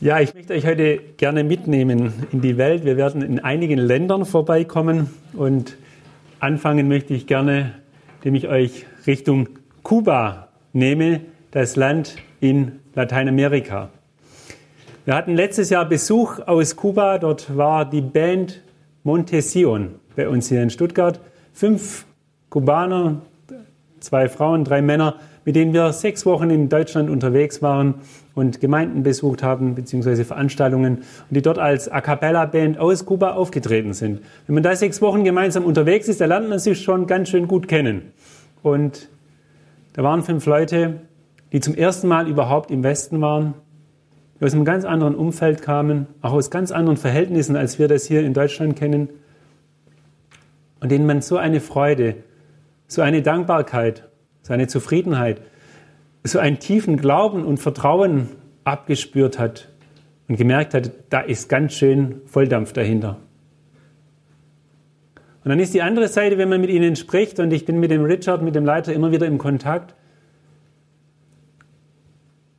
Ja, ich möchte euch heute gerne mitnehmen in die Welt. Wir werden in einigen Ländern vorbeikommen und anfangen möchte ich gerne, indem ich euch Richtung Kuba nehme, das Land in Lateinamerika. Wir hatten letztes Jahr Besuch aus Kuba. Dort war die Band Montesion bei uns hier in Stuttgart. Fünf Kubaner, zwei Frauen, drei Männer, mit denen wir sechs Wochen in Deutschland unterwegs waren und Gemeinden besucht haben, beziehungsweise Veranstaltungen, und die dort als A Cappella-Band aus Kuba aufgetreten sind. Wenn man da sechs Wochen gemeinsam unterwegs ist, da lernt man sich schon ganz schön gut kennen. Und da waren fünf Leute, die zum ersten Mal überhaupt im Westen waren, die aus einem ganz anderen Umfeld kamen, auch aus ganz anderen Verhältnissen, als wir das hier in Deutschland kennen, und denen man so eine Freude, so eine Dankbarkeit, so eine Zufriedenheit, so einen tiefen Glauben und Vertrauen abgespürt hat und gemerkt hat, da ist ganz schön Volldampf dahinter. Und dann ist die andere Seite, wenn man mit ihnen spricht, und ich bin mit dem Richard, mit dem Leiter, immer wieder im Kontakt.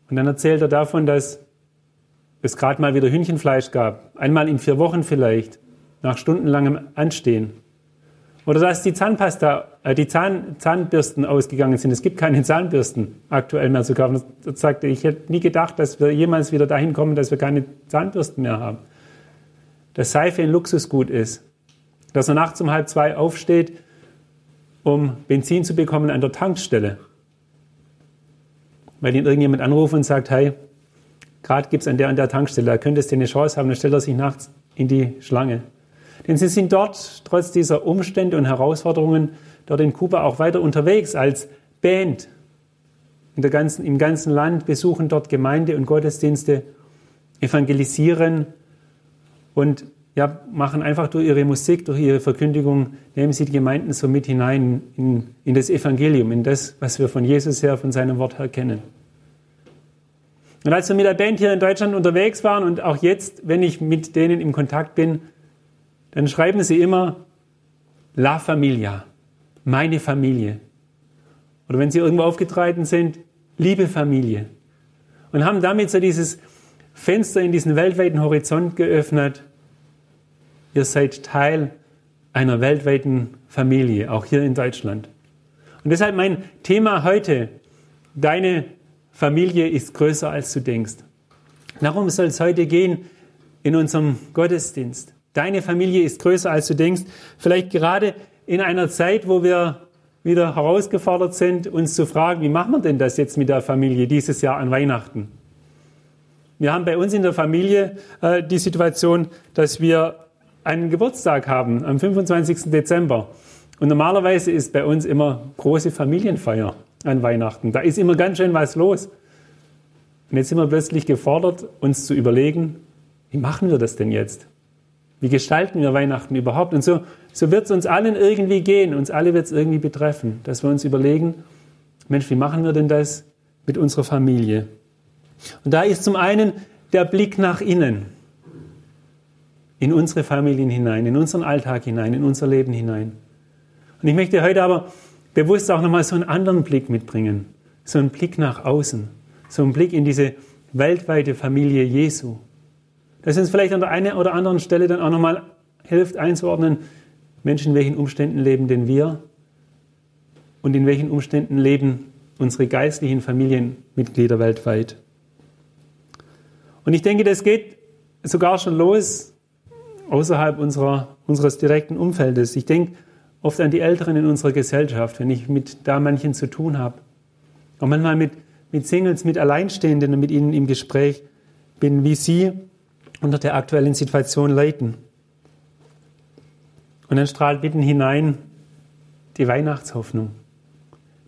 Und dann erzählt er davon, dass es gerade mal wieder Hühnchenfleisch gab. Einmal in vier Wochen vielleicht, nach stundenlangem Anstehen. Oder dass die Zahnpasta, äh, die Zahn, Zahnbürsten ausgegangen sind. Es gibt keine Zahnbürsten aktuell mehr zu kaufen. Das sagte ich hätte nie gedacht, dass wir jemals wieder dahin kommen, dass wir keine Zahnbürsten mehr haben. Dass Seife ein Luxusgut ist. Dass er nachts um halb zwei aufsteht, um Benzin zu bekommen an der Tankstelle. Weil ihn irgendjemand anruft und sagt, hey, gerade gibt es an der an der Tankstelle, da könntest du eine Chance haben, dann stellt er sich nachts in die Schlange. Denn sie sind dort, trotz dieser Umstände und Herausforderungen, dort in Kuba auch weiter unterwegs als Band. Ganzen, Im ganzen Land besuchen dort Gemeinde und Gottesdienste, evangelisieren und ja, machen einfach durch ihre Musik, durch ihre Verkündigung, nehmen sie die Gemeinden so mit hinein in, in das Evangelium, in das, was wir von Jesus her, von seinem Wort her kennen. Und als wir mit der Band hier in Deutschland unterwegs waren und auch jetzt, wenn ich mit denen im Kontakt bin, dann schreiben sie immer La Familia, meine Familie. Oder wenn sie irgendwo aufgetreten sind, liebe Familie. Und haben damit so dieses Fenster in diesen weltweiten Horizont geöffnet. Ihr seid Teil einer weltweiten Familie, auch hier in Deutschland. Und deshalb mein Thema heute, deine Familie ist größer als du denkst. Darum soll es heute gehen in unserem Gottesdienst. Deine Familie ist größer, als du denkst. Vielleicht gerade in einer Zeit, wo wir wieder herausgefordert sind, uns zu fragen, wie machen wir denn das jetzt mit der Familie dieses Jahr an Weihnachten? Wir haben bei uns in der Familie äh, die Situation, dass wir einen Geburtstag haben am 25. Dezember. Und normalerweise ist bei uns immer große Familienfeier an Weihnachten. Da ist immer ganz schön was los. Und jetzt sind wir plötzlich gefordert, uns zu überlegen, wie machen wir das denn jetzt? Wie gestalten wir Weihnachten überhaupt? Und so, so wird es uns allen irgendwie gehen, uns alle wird es irgendwie betreffen, dass wir uns überlegen, Mensch, wie machen wir denn das mit unserer Familie? Und da ist zum einen der Blick nach innen, in unsere Familien hinein, in unseren Alltag hinein, in unser Leben hinein. Und ich möchte heute aber bewusst auch nochmal so einen anderen Blick mitbringen, so einen Blick nach außen, so einen Blick in diese weltweite Familie Jesu das uns vielleicht an der einen oder anderen Stelle dann auch nochmal hilft einzuordnen, Menschen, in welchen Umständen leben denn wir und in welchen Umständen leben unsere geistlichen Familienmitglieder weltweit. Und ich denke, das geht sogar schon los außerhalb unserer, unseres direkten Umfeldes. Ich denke oft an die Älteren in unserer Gesellschaft, wenn ich mit da manchen zu tun habe. Auch manchmal mit, mit Singles, mit Alleinstehenden und mit ihnen im Gespräch bin, wie sie unter der aktuellen Situation leiden. Und dann strahlt mitten hinein die Weihnachtshoffnung.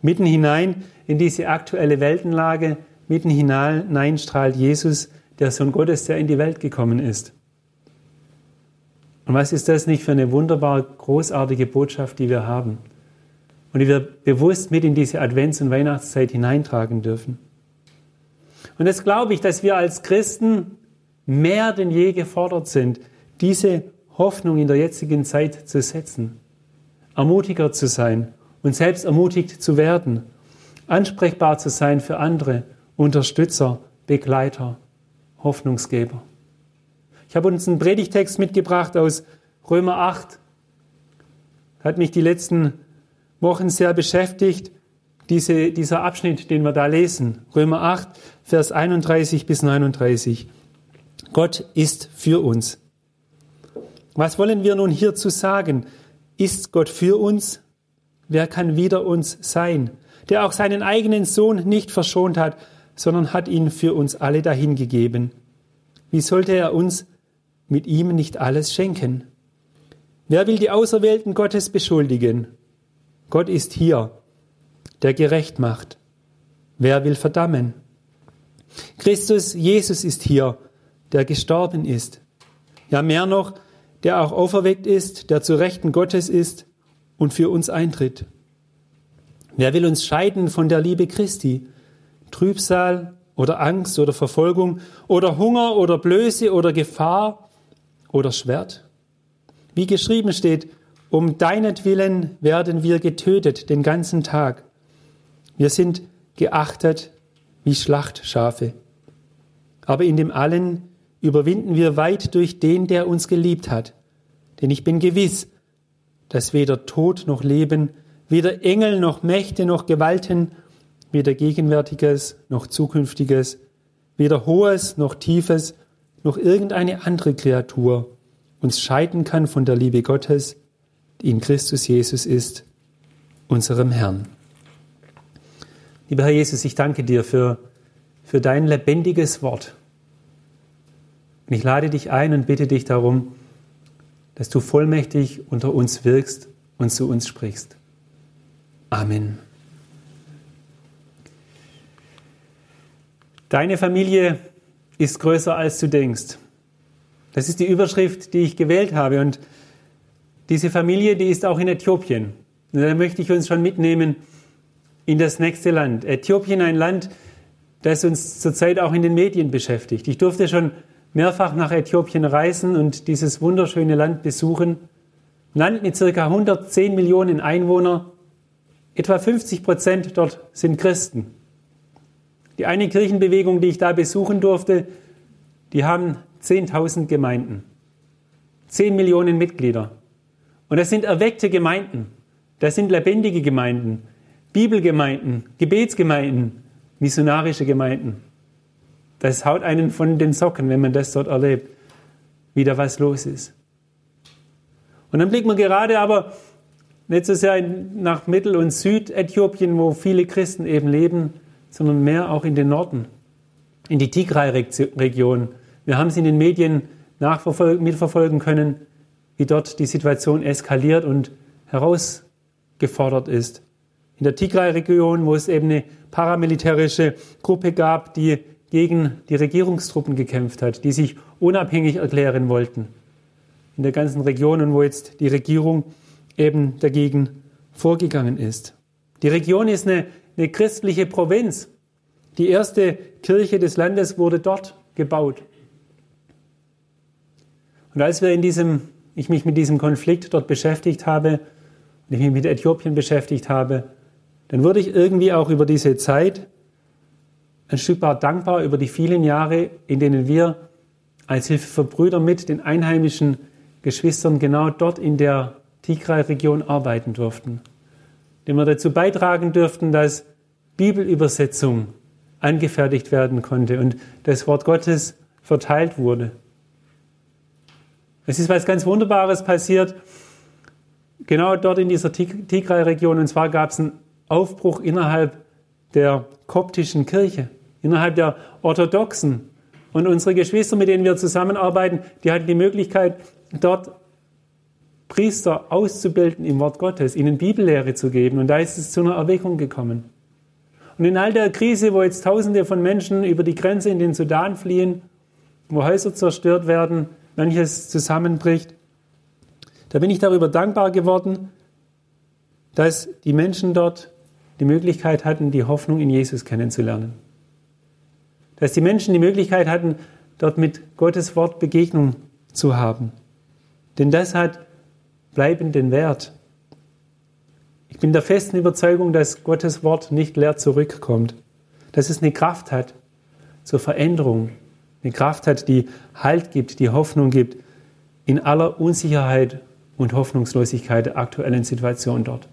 Mitten hinein in diese aktuelle Weltenlage, mitten hinein strahlt Jesus, der Sohn Gottes, der in die Welt gekommen ist. Und was ist das nicht für eine wunderbar großartige Botschaft, die wir haben und die wir bewusst mit in diese Advents- und Weihnachtszeit hineintragen dürfen. Und jetzt glaube ich, dass wir als Christen mehr denn je gefordert sind, diese Hoffnung in der jetzigen Zeit zu setzen, ermutiger zu sein und selbst ermutigt zu werden, ansprechbar zu sein für andere, Unterstützer, Begleiter, Hoffnungsgeber. Ich habe uns einen Predigtext mitgebracht aus Römer 8. Hat mich die letzten Wochen sehr beschäftigt, diese, dieser Abschnitt, den wir da lesen. Römer 8, Vers 31 bis 39. Gott ist für uns. Was wollen wir nun hierzu sagen? Ist Gott für uns? Wer kann wider uns sein? Der auch seinen eigenen Sohn nicht verschont hat, sondern hat ihn für uns alle dahingegeben. Wie sollte er uns mit ihm nicht alles schenken? Wer will die Auserwählten Gottes beschuldigen? Gott ist hier, der gerecht macht. Wer will verdammen? Christus Jesus ist hier, der gestorben ist. Ja, mehr noch, der auch auferweckt ist, der zu Rechten Gottes ist und für uns eintritt. Wer will uns scheiden von der Liebe Christi? Trübsal oder Angst oder Verfolgung oder Hunger oder Blöße oder Gefahr oder Schwert? Wie geschrieben steht, um deinetwillen werden wir getötet den ganzen Tag. Wir sind geachtet wie Schlachtschafe. Aber in dem allen überwinden wir weit durch den, der uns geliebt hat. Denn ich bin gewiss, dass weder Tod noch Leben, weder Engel noch Mächte noch Gewalten, weder Gegenwärtiges noch Zukünftiges, weder Hohes noch Tiefes, noch irgendeine andere Kreatur uns scheiden kann von der Liebe Gottes, die in Christus Jesus ist, unserem Herrn. Lieber Herr Jesus, ich danke dir für, für dein lebendiges Wort. Und ich lade dich ein und bitte dich darum, dass du vollmächtig unter uns wirkst und zu uns sprichst. Amen. Deine Familie ist größer als du denkst. Das ist die Überschrift, die ich gewählt habe. Und diese Familie, die ist auch in Äthiopien. Und da möchte ich uns schon mitnehmen in das nächste Land. Äthiopien, ein Land, das uns zurzeit auch in den Medien beschäftigt. Ich durfte schon mehrfach nach Äthiopien reisen und dieses wunderschöne Land besuchen. Ein Land mit circa 110 Millionen Einwohnern. Etwa 50 Prozent dort sind Christen. Die eine Kirchenbewegung, die ich da besuchen durfte, die haben 10.000 Gemeinden, 10 Millionen Mitglieder. Und das sind erweckte Gemeinden, das sind lebendige Gemeinden, Bibelgemeinden, Gebetsgemeinden, missionarische Gemeinden. Das haut einen von den Socken, wenn man das dort erlebt, wie da was los ist. Und dann blickt man gerade aber nicht so sehr nach Mittel- und Südäthiopien, wo viele Christen eben leben, sondern mehr auch in den Norden, in die Tigray-Region. Wir haben es in den Medien mitverfolgen können, wie dort die Situation eskaliert und herausgefordert ist. In der Tigray-Region, wo es eben eine paramilitärische Gruppe gab, die gegen die Regierungstruppen gekämpft hat, die sich unabhängig erklären wollten. In der ganzen Region und wo jetzt die Regierung eben dagegen vorgegangen ist. Die Region ist eine, eine christliche Provinz. Die erste Kirche des Landes wurde dort gebaut. Und als wir in diesem, ich mich mit diesem Konflikt dort beschäftigt habe und ich mich mit Äthiopien beschäftigt habe, dann wurde ich irgendwie auch über diese Zeit ein Stück weit dankbar über die vielen Jahre, in denen wir als Hilfe für Brüder mit den einheimischen Geschwistern genau dort in der Tigray-Region arbeiten durften. Indem wir dazu beitragen dürften, dass Bibelübersetzung angefertigt werden konnte und das Wort Gottes verteilt wurde. Es ist was ganz Wunderbares passiert, genau dort in dieser Tigray-Region. Und zwar gab es einen Aufbruch innerhalb der koptischen Kirche, innerhalb der orthodoxen. Und unsere Geschwister, mit denen wir zusammenarbeiten, die hatten die Möglichkeit, dort Priester auszubilden im Wort Gottes, ihnen Bibellehre zu geben. Und da ist es zu einer Erweckung gekommen. Und in all der Krise, wo jetzt Tausende von Menschen über die Grenze in den Sudan fliehen, wo Häuser zerstört werden, manches zusammenbricht, Da bin ich darüber dankbar geworden, dass die Menschen dort die Möglichkeit hatten, die Hoffnung in Jesus kennenzulernen. Dass die Menschen die Möglichkeit hatten, dort mit Gottes Wort Begegnung zu haben. Denn das hat bleibenden Wert. Ich bin der festen Überzeugung, dass Gottes Wort nicht leer zurückkommt, dass es eine Kraft hat zur Veränderung, eine Kraft hat, die Halt gibt, die Hoffnung gibt in aller Unsicherheit und Hoffnungslosigkeit der aktuellen Situation dort.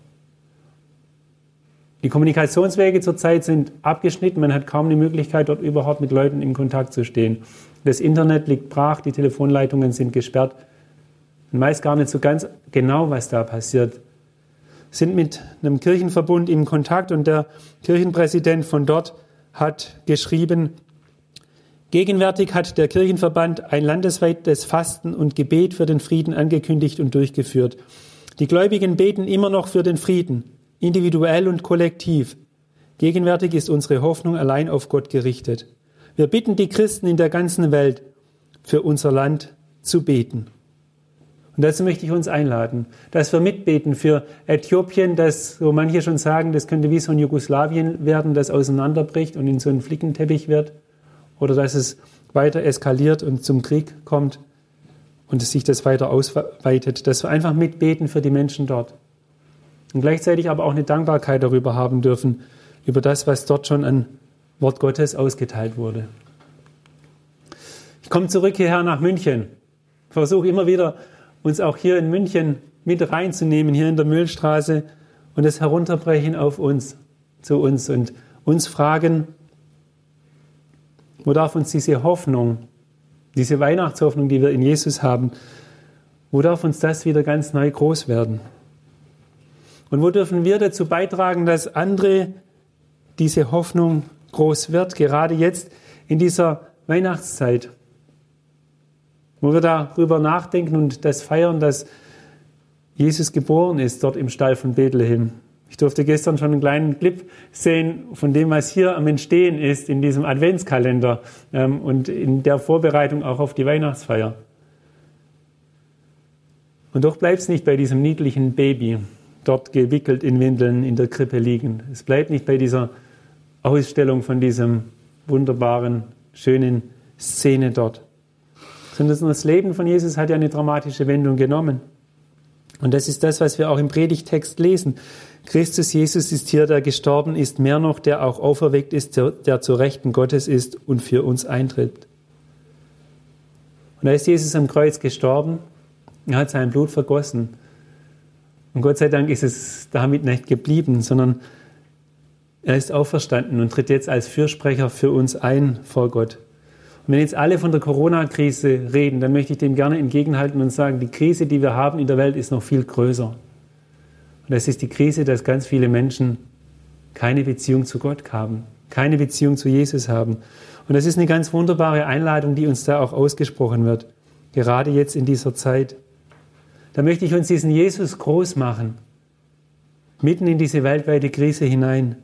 Die Kommunikationswege zurzeit sind abgeschnitten. Man hat kaum die Möglichkeit, dort überhaupt mit Leuten in Kontakt zu stehen. Das Internet liegt brach, die Telefonleitungen sind gesperrt. Man weiß gar nicht so ganz genau, was da passiert. Sind mit einem Kirchenverbund in Kontakt und der Kirchenpräsident von dort hat geschrieben, Gegenwärtig hat der Kirchenverband ein landesweites Fasten und Gebet für den Frieden angekündigt und durchgeführt. Die Gläubigen beten immer noch für den Frieden individuell und kollektiv. Gegenwärtig ist unsere Hoffnung allein auf Gott gerichtet. Wir bitten die Christen in der ganzen Welt, für unser Land zu beten. Und dazu möchte ich uns einladen, dass wir mitbeten für Äthiopien, das, so manche schon sagen, das könnte wie so ein Jugoslawien werden, das auseinanderbricht und in so einen Flickenteppich wird, oder dass es weiter eskaliert und zum Krieg kommt und sich das weiter ausweitet, dass wir einfach mitbeten für die Menschen dort und gleichzeitig aber auch eine Dankbarkeit darüber haben dürfen, über das, was dort schon an Wort Gottes ausgeteilt wurde. Ich komme zurück hierher nach München, versuche immer wieder, uns auch hier in München mit reinzunehmen, hier in der Müllstraße und es herunterbrechen auf uns, zu uns und uns fragen, wo darf uns diese Hoffnung, diese Weihnachtshoffnung, die wir in Jesus haben, wo darf uns das wieder ganz neu groß werden? Und wo dürfen wir dazu beitragen, dass andere diese Hoffnung groß wird, gerade jetzt in dieser Weihnachtszeit, wo wir darüber nachdenken und das feiern, dass Jesus geboren ist dort im Stall von Bethlehem. Ich durfte gestern schon einen kleinen Clip sehen von dem, was hier am Entstehen ist in diesem Adventskalender ähm, und in der Vorbereitung auch auf die Weihnachtsfeier. Und doch bleibt es nicht bei diesem niedlichen Baby, dort gewickelt in Windeln in der Krippe liegen. Es bleibt nicht bei dieser Ausstellung von diesem wunderbaren, schönen Szene dort, sondern das Leben von Jesus hat ja eine dramatische Wendung genommen. Und das ist das, was wir auch im Predigtext lesen. Christus Jesus ist hier, der gestorben ist, mehr noch, der auch auferweckt ist, der zur Rechten Gottes ist und für uns eintritt. Und da ist Jesus am Kreuz gestorben, er hat sein Blut vergossen und Gott sei Dank ist es damit nicht geblieben, sondern er ist auferstanden und tritt jetzt als Fürsprecher für uns ein vor Gott. Und wenn jetzt alle von der Corona-Krise reden, dann möchte ich dem gerne entgegenhalten und sagen, die Krise, die wir haben in der Welt, ist noch viel größer. Und das ist die Krise, dass ganz viele Menschen keine Beziehung zu Gott haben, keine Beziehung zu Jesus haben. Und das ist eine ganz wunderbare Einladung, die uns da auch ausgesprochen wird, gerade jetzt in dieser Zeit. Da möchte ich uns diesen Jesus groß machen, mitten in diese weltweite Krise hinein,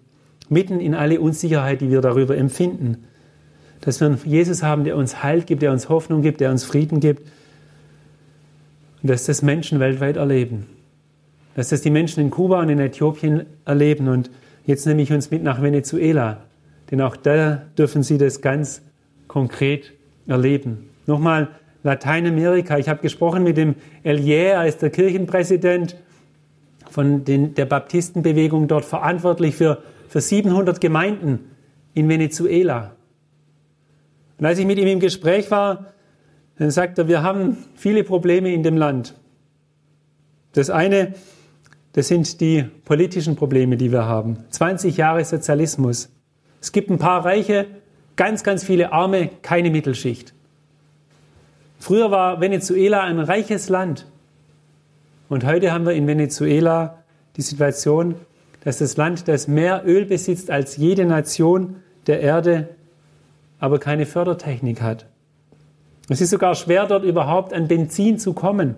mitten in alle Unsicherheit, die wir darüber empfinden. Dass wir einen Jesus haben, der uns Halt gibt, der uns Hoffnung gibt, der uns Frieden gibt. Und dass das Menschen weltweit erleben. Dass das die Menschen in Kuba und in Äthiopien erleben. Und jetzt nehme ich uns mit nach Venezuela. Denn auch da dürfen sie das ganz konkret erleben. Nochmal, Lateinamerika. Ich habe gesprochen mit dem Elier, er ist der Kirchenpräsident von den, der Baptistenbewegung dort verantwortlich für, für 700 Gemeinden in Venezuela. Und als ich mit ihm im Gespräch war, dann sagt er, wir haben viele Probleme in dem Land. Das eine, das sind die politischen Probleme, die wir haben. 20 Jahre Sozialismus. Es gibt ein paar Reiche, ganz, ganz viele Arme, keine Mittelschicht. Früher war Venezuela ein reiches Land. Und heute haben wir in Venezuela die Situation, dass das Land, das mehr Öl besitzt als jede Nation der Erde, aber keine Fördertechnik hat. Es ist sogar schwer, dort überhaupt an Benzin zu kommen.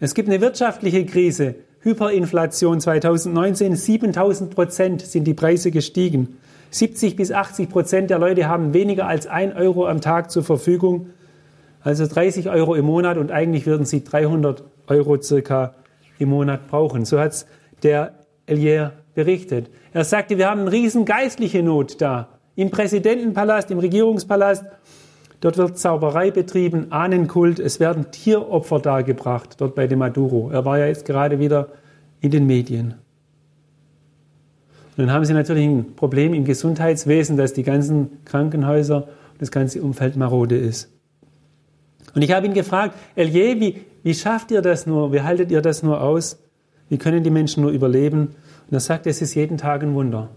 Es gibt eine wirtschaftliche Krise, Hyperinflation 2019, 7000 Prozent sind die Preise gestiegen. 70 bis 80 Prozent der Leute haben weniger als ein Euro am Tag zur Verfügung Also 30 Euro im Monat und eigentlich würden sie 300 Euro circa im Monat brauchen. So hat es der Elier berichtet. Er sagte, wir haben eine riesen geistliche Not da. Im Präsidentenpalast, im Regierungspalast, dort wird Zauberei betrieben, Ahnenkult, es werden Tieropfer dargebracht, dort bei dem Maduro. Er war ja jetzt gerade wieder in den Medien. Und dann haben sie natürlich ein Problem im Gesundheitswesen, dass die ganzen Krankenhäuser und das ganze Umfeld marode ist. Und ich habe ihn gefragt, Elie, wie, wie schafft ihr das nur? Wie haltet ihr das nur aus? Wie können die Menschen nur überleben? Und er sagt, es ist jeden Tag ein Wunder.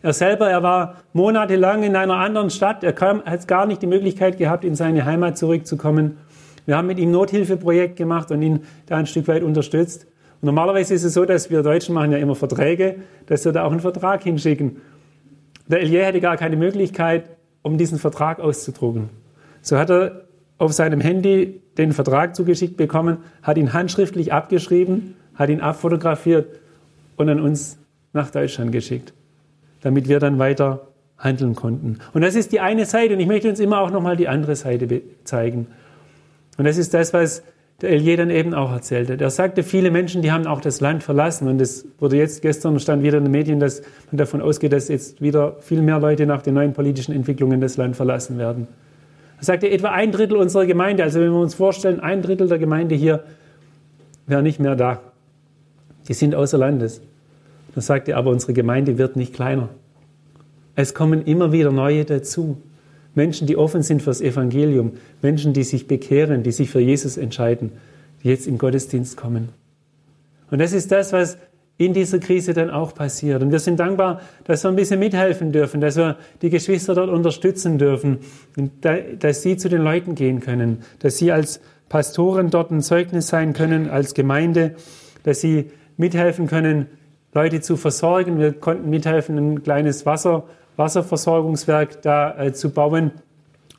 Er selber, er war monatelang in einer anderen Stadt. Er kam, hat gar nicht die Möglichkeit gehabt, in seine Heimat zurückzukommen. Wir haben mit ihm Nothilfeprojekt gemacht und ihn da ein Stück weit unterstützt. Und normalerweise ist es so, dass wir Deutschen machen ja immer Verträge, dass wir da auch einen Vertrag hinschicken. Der Elie hatte gar keine Möglichkeit, um diesen Vertrag auszudrucken. So hat er auf seinem Handy den Vertrag zugeschickt bekommen, hat ihn handschriftlich abgeschrieben, hat ihn abfotografiert und an uns nach Deutschland geschickt, damit wir dann weiter handeln konnten. Und das ist die eine Seite und ich möchte uns immer auch nochmal die andere Seite zeigen. Und das ist das, was der Elie dann eben auch erzählte. Er sagte, viele Menschen, die haben auch das Land verlassen. Und es wurde jetzt, gestern stand wieder in den Medien, dass man davon ausgeht, dass jetzt wieder viel mehr Leute nach den neuen politischen Entwicklungen das Land verlassen werden. Er sagte, etwa ein Drittel unserer Gemeinde, also wenn wir uns vorstellen, ein Drittel der Gemeinde hier wäre nicht mehr da. Die sind außer Landes. Er sagte, aber unsere Gemeinde wird nicht kleiner. Es kommen immer wieder neue dazu. Menschen, die offen sind fürs Evangelium, Menschen, die sich bekehren, die sich für Jesus entscheiden, die jetzt im Gottesdienst kommen. Und das ist das, was in dieser Krise dann auch passiert. Und wir sind dankbar, dass wir ein bisschen mithelfen dürfen, dass wir die Geschwister dort unterstützen dürfen, dass sie zu den Leuten gehen können, dass sie als Pastoren dort ein Zeugnis sein können, als Gemeinde, dass sie mithelfen können, Leute zu versorgen. Wir konnten mithelfen, ein kleines Wasser, Wasserversorgungswerk da äh, zu bauen,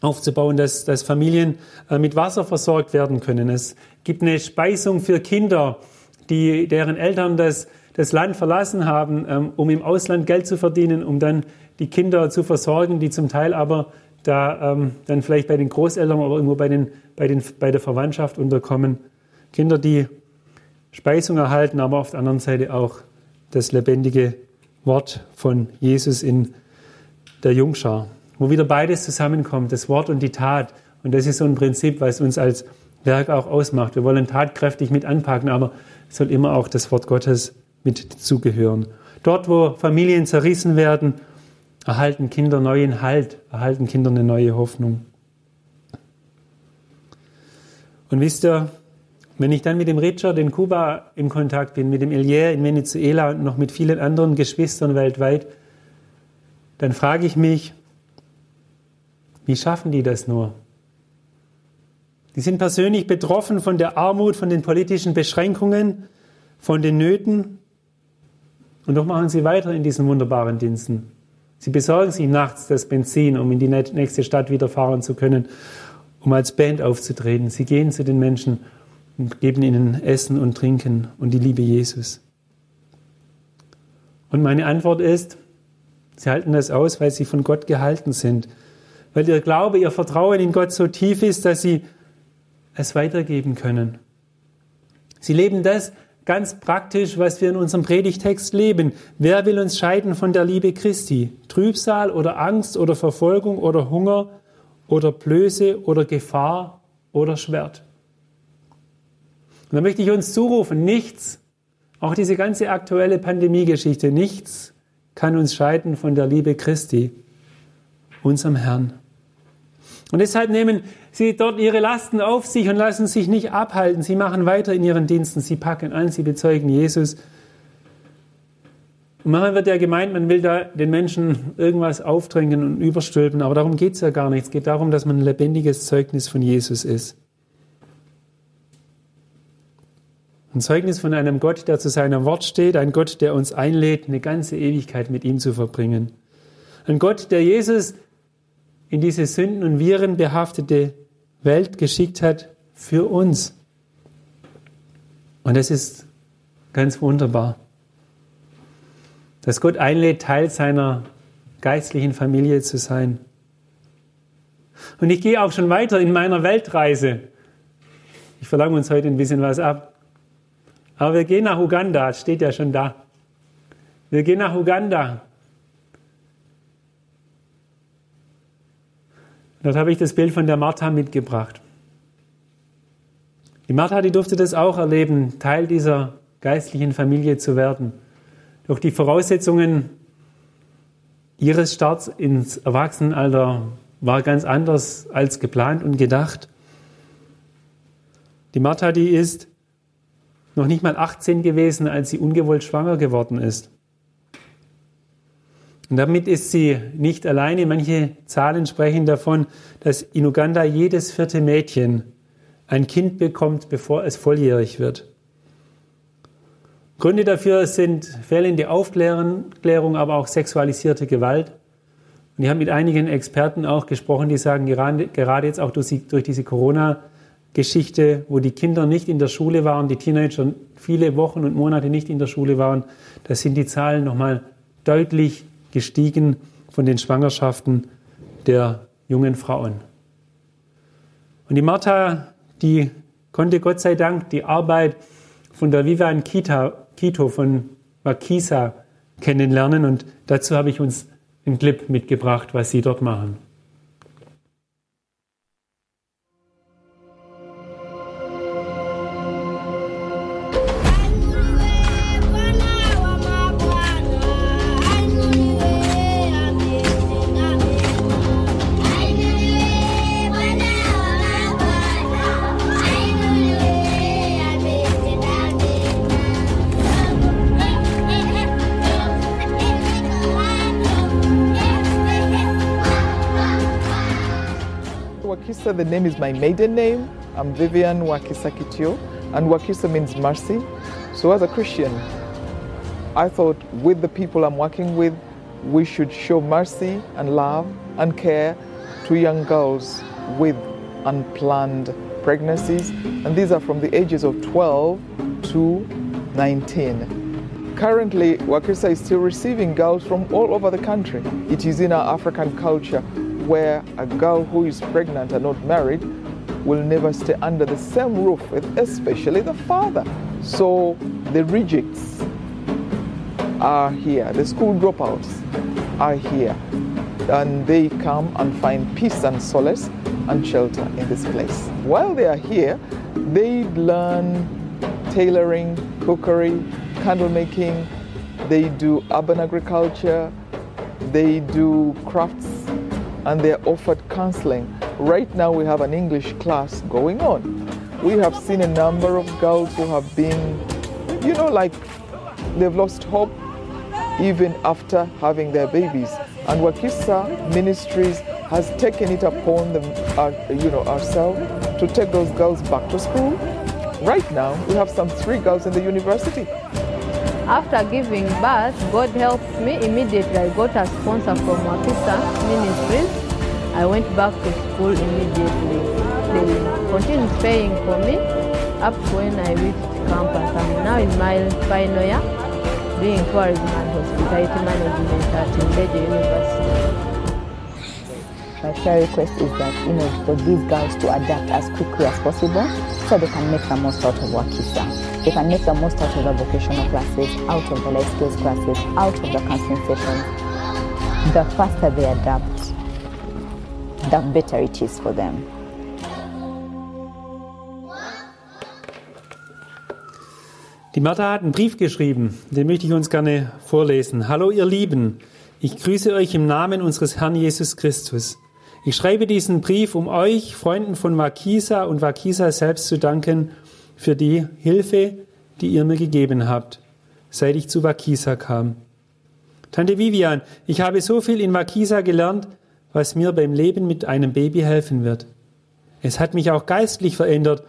aufzubauen, dass, dass Familien äh, mit Wasser versorgt werden können. Es gibt eine Speisung für Kinder, die, deren Eltern das das Land verlassen haben, ähm, um im Ausland Geld zu verdienen, um dann die Kinder zu versorgen, die zum Teil aber da ähm, dann vielleicht bei den Großeltern oder irgendwo bei, den, bei, den, bei der Verwandtschaft unterkommen. Kinder, die Speisung erhalten, aber auf der anderen Seite auch das lebendige Wort von Jesus in der Jungschar, wo wieder beides zusammenkommt, das Wort und die Tat. Und das ist so ein Prinzip, was uns als Werk auch ausmacht. Wir wollen tatkräftig mit anpacken, aber es soll immer auch das Wort Gottes mit zugehören. Dort, wo Familien zerrissen werden, erhalten Kinder neuen Halt, erhalten Kinder eine neue Hoffnung. Und wisst ihr, wenn ich dann mit dem Richard in Kuba im Kontakt bin, mit dem Elier in Venezuela und noch mit vielen anderen Geschwistern weltweit, dann frage ich mich, wie schaffen die das nur? Die sind persönlich betroffen von der Armut, von den politischen Beschränkungen, von den Nöten und doch machen sie weiter in diesen wunderbaren Diensten. Sie besorgen sich nachts das Benzin, um in die nächste Stadt wieder fahren zu können, um als Band aufzutreten. Sie gehen zu den Menschen und geben ihnen Essen und Trinken und die Liebe Jesus. Und meine Antwort ist, sie halten das aus, weil sie von Gott gehalten sind, weil ihr Glaube, ihr Vertrauen in Gott so tief ist, dass sie es weitergeben können. Sie leben das, ganz praktisch, was wir in unserem Predigtext leben. Wer will uns scheiden von der Liebe Christi? Trübsal oder Angst oder Verfolgung oder Hunger oder Blöße oder Gefahr oder Schwert? Und da möchte ich uns zurufen, nichts, auch diese ganze aktuelle Pandemiegeschichte, nichts kann uns scheiden von der Liebe Christi, unserem Herrn. Und deshalb nehmen sie dort ihre Lasten auf sich und lassen sich nicht abhalten. Sie machen weiter in ihren Diensten. Sie packen an, sie bezeugen Jesus. Und manchmal wird ja gemeint, man will da den Menschen irgendwas aufdrängen und überstülpen, aber darum geht es ja gar nicht. Es geht darum, dass man ein lebendiges Zeugnis von Jesus ist. Ein Zeugnis von einem Gott, der zu seinem Wort steht, ein Gott, der uns einlädt, eine ganze Ewigkeit mit ihm zu verbringen. Ein Gott, der Jesus in diese Sünden- und Virenbehaftete Welt geschickt hat für uns. Und das ist ganz wunderbar, dass Gott einlädt, Teil seiner geistlichen Familie zu sein. Und ich gehe auch schon weiter in meiner Weltreise. Ich verlange uns heute ein bisschen was ab. Aber wir gehen nach Uganda, steht ja schon da. Wir gehen nach Uganda. Dort habe ich das Bild von der Martha mitgebracht. Die Martha, die durfte das auch erleben, Teil dieser geistlichen Familie zu werden. Durch die Voraussetzungen ihres Starts ins Erwachsenenalter war ganz anders als geplant und gedacht. Die Martha, die ist noch nicht mal 18 gewesen, als sie ungewollt schwanger geworden ist. Und damit ist sie nicht alleine. Manche Zahlen sprechen davon, dass in Uganda jedes vierte Mädchen ein Kind bekommt, bevor es volljährig wird. Gründe dafür sind fehlende Aufklärung, aber auch sexualisierte Gewalt. Und ich habe mit einigen Experten auch gesprochen, die sagen, gerade, jetzt auch durch, durch diese Corona-Geschichte, wo die Kinder nicht in der Schule waren, die Teenager viele Wochen und Monate nicht in der Schule waren, da sind die Zahlen nochmal deutlich gestiegen von den Schwangerschaften der jungen Frauen. Und die Martha, die konnte Gott sei Dank die Arbeit von der Vivian Kita, Kito von Makisa kennenlernen und dazu habe ich uns einen Clip mitgebracht, was sie dort machen. Wakisa, the name is my maiden name. I'm Vivian Wakisa Kitio, and Wakisa means mercy. So, as a Christian, I thought with the people I'm working with, we should show mercy and love and care to young girls with unplanned pregnancies, and these are from the ages of 12 to 19. Currently, Wakisa is still receiving girls from all over the country. It is in our African culture where a girl who is pregnant and not married will never stay under the same roof with especially the father. So the rejects are here, the school dropouts are here, and they come and find peace and solace and shelter in this place. While they are here, they learn tailoring, cookery, candle making, they do urban agriculture, they do crafts and they're offered counseling. Right now, we have an English class going on. We have seen a number of girls who have been, you know, like they've lost hope even after having their babies. And Wakisa Ministries has taken it upon them, uh, you know, ourselves to take those girls back to school. Right now, we have some three girls in the university. After giving birth, God helped me. Immediately, I got a sponsor from Wakisa Ministries. I went back to school immediately. They continued paying for me up to when I reached campus. I'm now in my final year doing tourism and hospitality management at Mbeje University. My prayer request is that, you know, for these girls to adapt as quickly as possible so they can make the most out of Wakisa. They can make the most out of the vocational classes, out of the life skills classes, out of the counseling sessions. The faster they adapt, the better it is for them. Die Martha hat einen Brief geschrieben, den möchte ich uns gerne vorlesen. Hallo ihr Lieben, ich grüße euch im Namen unseres Herrn Jesus Christus. Ich schreibe diesen Brief, um euch, Freunden von Wakisa und Wakisa selbst zu danken für die Hilfe, die ihr mir gegeben habt, seit ich zu Wakisa kam. Tante Vivian, ich habe so viel in Wakisa gelernt, was mir beim Leben mit einem Baby helfen wird. Es hat mich auch geistlich verändert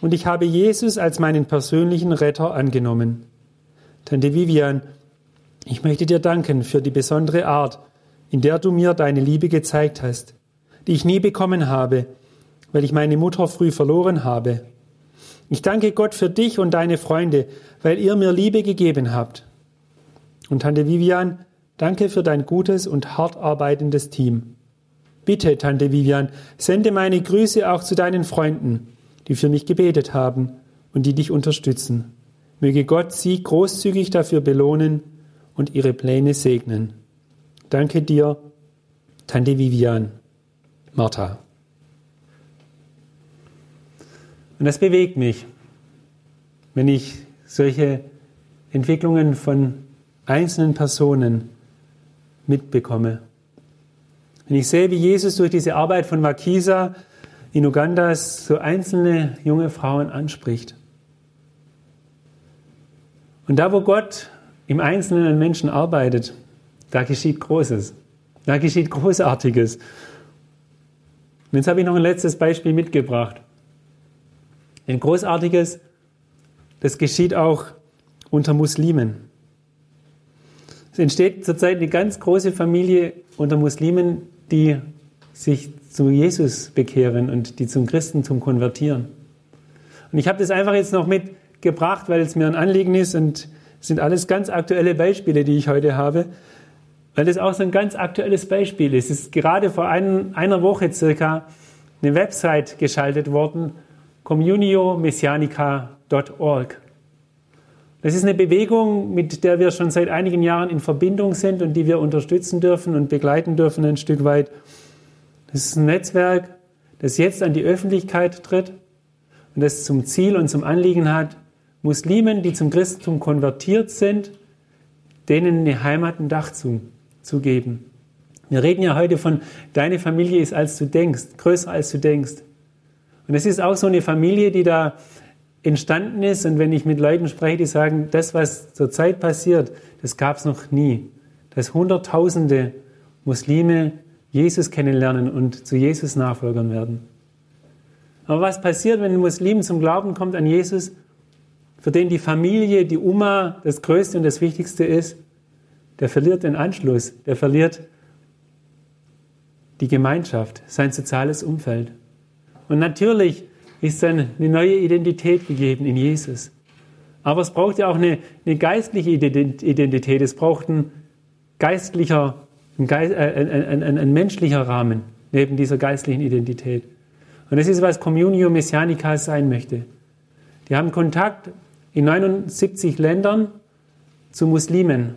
und ich habe Jesus als meinen persönlichen Retter angenommen. Tante Vivian, ich möchte dir danken für die besondere Art, in der du mir deine Liebe gezeigt hast die ich nie bekommen habe, weil ich meine Mutter früh verloren habe. Ich danke Gott für dich und deine Freunde, weil ihr mir Liebe gegeben habt. Und Tante Vivian, danke für dein gutes und hart arbeitendes Team. Bitte, Tante Vivian, sende meine Grüße auch zu deinen Freunden, die für mich gebetet haben und die dich unterstützen. Möge Gott sie großzügig dafür belohnen und ihre Pläne segnen. Danke dir, Tante Vivian, Martha. Und das bewegt mich, wenn ich solche Entwicklungen von einzelnen Personen mitbekomme. Wenn ich sehe, wie Jesus durch diese Arbeit von Makisa in Uganda so einzelne junge Frauen anspricht. Und da, wo Gott im Einzelnen an Menschen arbeitet, da geschieht Großes. Da geschieht Großartiges. Und jetzt habe ich noch ein letztes Beispiel mitgebracht. Ein Großartiges, das geschieht auch unter Muslimen. Es entsteht zurzeit eine ganz große Familie unter Muslimen, die sich zu Jesus bekehren und die zum Christentum konvertieren. Und ich habe das einfach jetzt noch mitgebracht, weil es mir ein Anliegen ist und es sind alles ganz aktuelle Beispiele, die ich heute habe, weil das auch so ein ganz aktuelles Beispiel ist. Es ist gerade vor ein, einer Woche circa eine Website geschaltet worden, communiomessianica.org. Das ist eine Bewegung, mit der wir schon seit einigen Jahren in Verbindung sind und die wir unterstützen dürfen und begleiten dürfen ein Stück weit. Das ist ein Netzwerk, das jetzt an die Öffentlichkeit tritt und das zum Ziel und zum Anliegen hat, Muslimen, die zum Christentum konvertiert sind, denen eine Heimat, ein Dach zu, zu geben. Wir reden ja heute von, deine Familie ist als du denkst, größer als du denkst. Und es ist auch so eine Familie, die da entstanden ist. Und wenn ich mit Leuten spreche, die sagen, das, was zurzeit passiert, das gab es noch nie. Dass Hunderttausende Muslime Jesus kennenlernen und zu Jesus Nachfolgern werden. Aber was passiert, wenn ein Muslim zum Glauben kommt an Jesus, für den die Familie, die Umma das Größte und das Wichtigste ist? Der verliert den Anschluss, der verliert die Gemeinschaft, sein soziales Umfeld. Und natürlich ist dann eine neue Identität gegeben in Jesus. Aber es braucht ja auch eine, eine geistliche Identität. Es braucht ein geistlicher, ein, Geist, äh, ein, ein, ein, menschlicher Rahmen neben dieser geistlichen Identität. Und das ist, was Communio Messianica sein möchte. Die haben Kontakt in 79 Ländern zu Muslimen,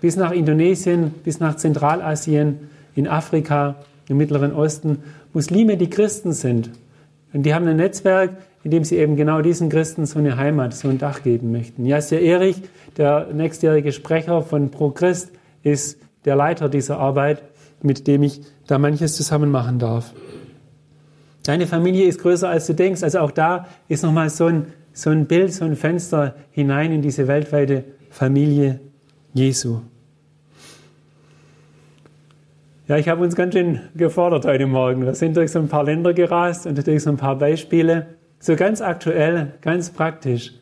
bis nach Indonesien, bis nach Zentralasien, in Afrika, im Mittleren Osten. Muslime, die Christen sind und die haben ein Netzwerk, in dem sie eben genau diesen Christen so eine Heimat, so ein Dach geben möchten. Jasja Erich, der nächstjährige Sprecher von Pro Christ, ist der Leiter dieser Arbeit, mit dem ich da manches zusammen machen darf. Deine Familie ist größer, als du denkst. Also auch da ist nochmal so ein, so ein Bild, so ein Fenster hinein in diese weltweite Familie Jesu. Ja, ich habe uns ganz schön gefordert heute Morgen. Wir sind durch so ein paar Länder gerast und durch so ein paar Beispiele. So ganz aktuell, ganz praktisch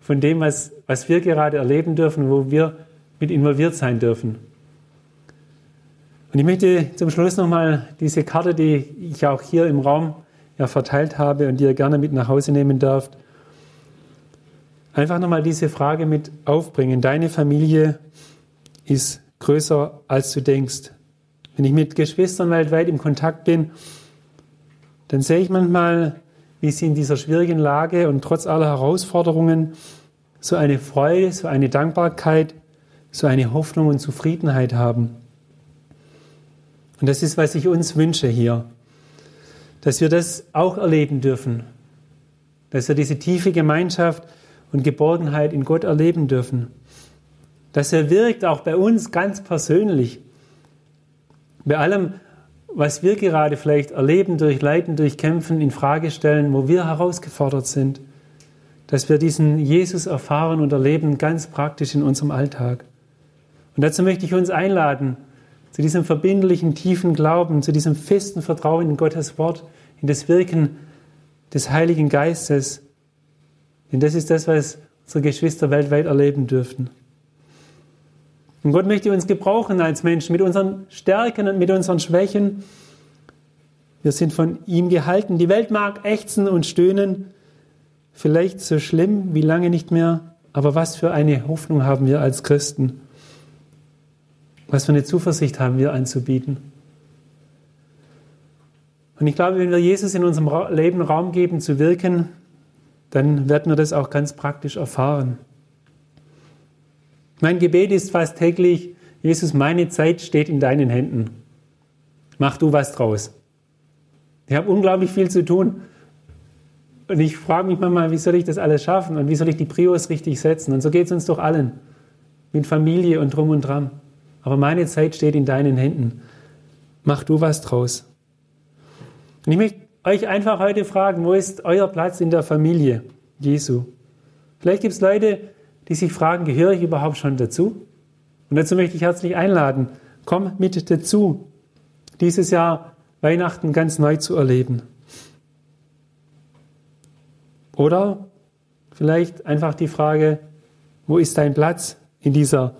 von dem, was, was wir gerade erleben dürfen, wo wir mit involviert sein dürfen. Und ich möchte zum Schluss nochmal diese Karte, die ich auch hier im Raum ja verteilt habe und die ihr gerne mit nach Hause nehmen dürft, einfach nochmal diese Frage mit aufbringen. Deine Familie ist größer, als du denkst. Wenn ich mit Geschwistern weltweit im Kontakt bin, dann sehe ich manchmal, wie sie in dieser schwierigen Lage und trotz aller Herausforderungen so eine Freude, so eine Dankbarkeit, so eine Hoffnung und Zufriedenheit haben. Und das ist, was ich uns wünsche hier, dass wir das auch erleben dürfen, dass wir diese tiefe Gemeinschaft und Geborgenheit in Gott erleben dürfen, dass er wirkt auch bei uns ganz persönlich, bei allem, was wir gerade vielleicht erleben, durchleiten, durchkämpfen, in Frage stellen, wo wir herausgefordert sind, dass wir diesen Jesus erfahren und erleben, ganz praktisch in unserem Alltag. Und dazu möchte ich uns einladen, zu diesem verbindlichen, tiefen Glauben, zu diesem festen Vertrauen in Gottes Wort, in das Wirken des Heiligen Geistes. Denn das ist das, was unsere Geschwister weltweit erleben dürften. Und Gott möchte uns gebrauchen als Menschen mit unseren Stärken und mit unseren Schwächen. Wir sind von ihm gehalten. Die Welt mag ächzen und stöhnen. Vielleicht so schlimm wie lange nicht mehr. Aber was für eine Hoffnung haben wir als Christen? Was für eine Zuversicht haben wir anzubieten? Und ich glaube, wenn wir Jesus in unserem Leben Raum geben zu wirken, dann werden wir das auch ganz praktisch erfahren. Mein Gebet ist fast täglich, Jesus, meine Zeit steht in deinen Händen. Mach du was draus. Ich habe unglaublich viel zu tun. Und ich frage mich manchmal, wie soll ich das alles schaffen und wie soll ich die Prios richtig setzen? Und so geht es uns doch allen. Mit Familie und drum und dran. Aber meine Zeit steht in deinen Händen. Mach du was draus. Und ich möchte euch einfach heute fragen, wo ist euer Platz in der Familie Jesu? Vielleicht gibt es Leute, die sich fragen, gehöre ich überhaupt schon dazu? Und dazu möchte ich herzlich einladen, komm mit dazu, dieses Jahr Weihnachten ganz neu zu erleben. Oder vielleicht einfach die Frage, wo ist dein Platz in dieser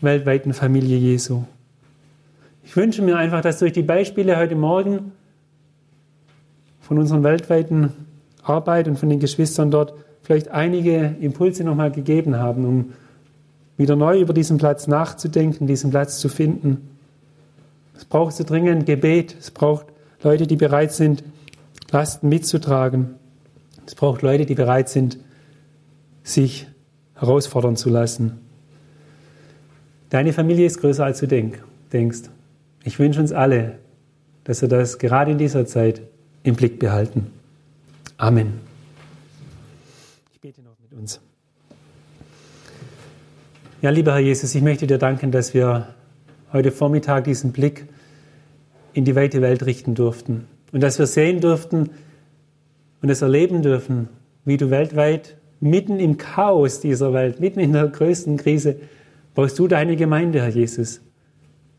weltweiten Familie Jesu? Ich wünsche mir einfach, dass durch die Beispiele heute Morgen von unserer weltweiten Arbeit und von den Geschwistern dort vielleicht einige Impulse nochmal gegeben haben, um wieder neu über diesen Platz nachzudenken, diesen Platz zu finden. Es braucht so dringend Gebet, es braucht Leute, die bereit sind, Lasten mitzutragen. Es braucht Leute, die bereit sind, sich herausfordern zu lassen. Deine Familie ist größer, als du denk, denkst. Ich wünsche uns alle, dass wir das gerade in dieser Zeit im Blick behalten. Amen. Ich bete noch mit uns. Ja, lieber Herr Jesus, ich möchte dir danken, dass wir heute Vormittag diesen Blick in die weite Welt richten durften und dass wir sehen durften und es erleben dürfen, wie du weltweit mitten im Chaos dieser Welt, mitten in der größten Krise, baust du deine Gemeinde, Herr Jesus.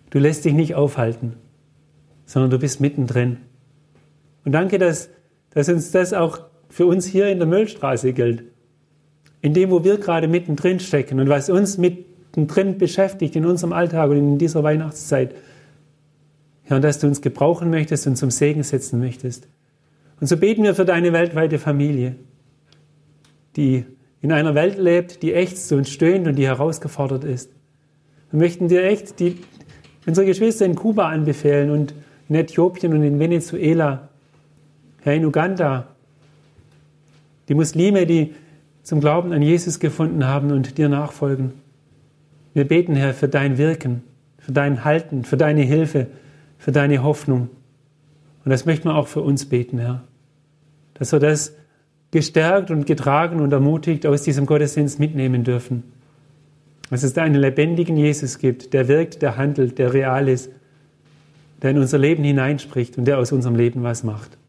Du lässt dich nicht aufhalten, sondern du bist mittendrin. Und danke, dass, dass uns das auch für uns hier in der Müllstraße gilt. In dem, wo wir gerade mittendrin stecken und was uns mittendrin beschäftigt in unserem Alltag und in dieser Weihnachtszeit. Und dass du uns gebrauchen möchtest und zum Segen setzen möchtest. Und so beten wir für deine weltweite Familie, die in einer Welt lebt, die ächzt und stöhnt und die herausgefordert ist. Wir möchten dir echt die, unsere Geschwister in Kuba anbefehlen und in Äthiopien und in Venezuela, Herr, in Uganda, die Muslime, die zum Glauben an Jesus gefunden haben und dir nachfolgen. Wir beten, Herr, für dein Wirken, für dein Halten, für deine Hilfe, für deine Hoffnung. Und das möchten wir auch für uns beten, Herr. Dass wir das gestärkt und getragen und ermutigt aus diesem Gottesdienst mitnehmen dürfen. Dass es da einen lebendigen Jesus gibt, der wirkt, der handelt, der real ist, der in unser Leben hineinspricht und der aus unserem Leben was macht.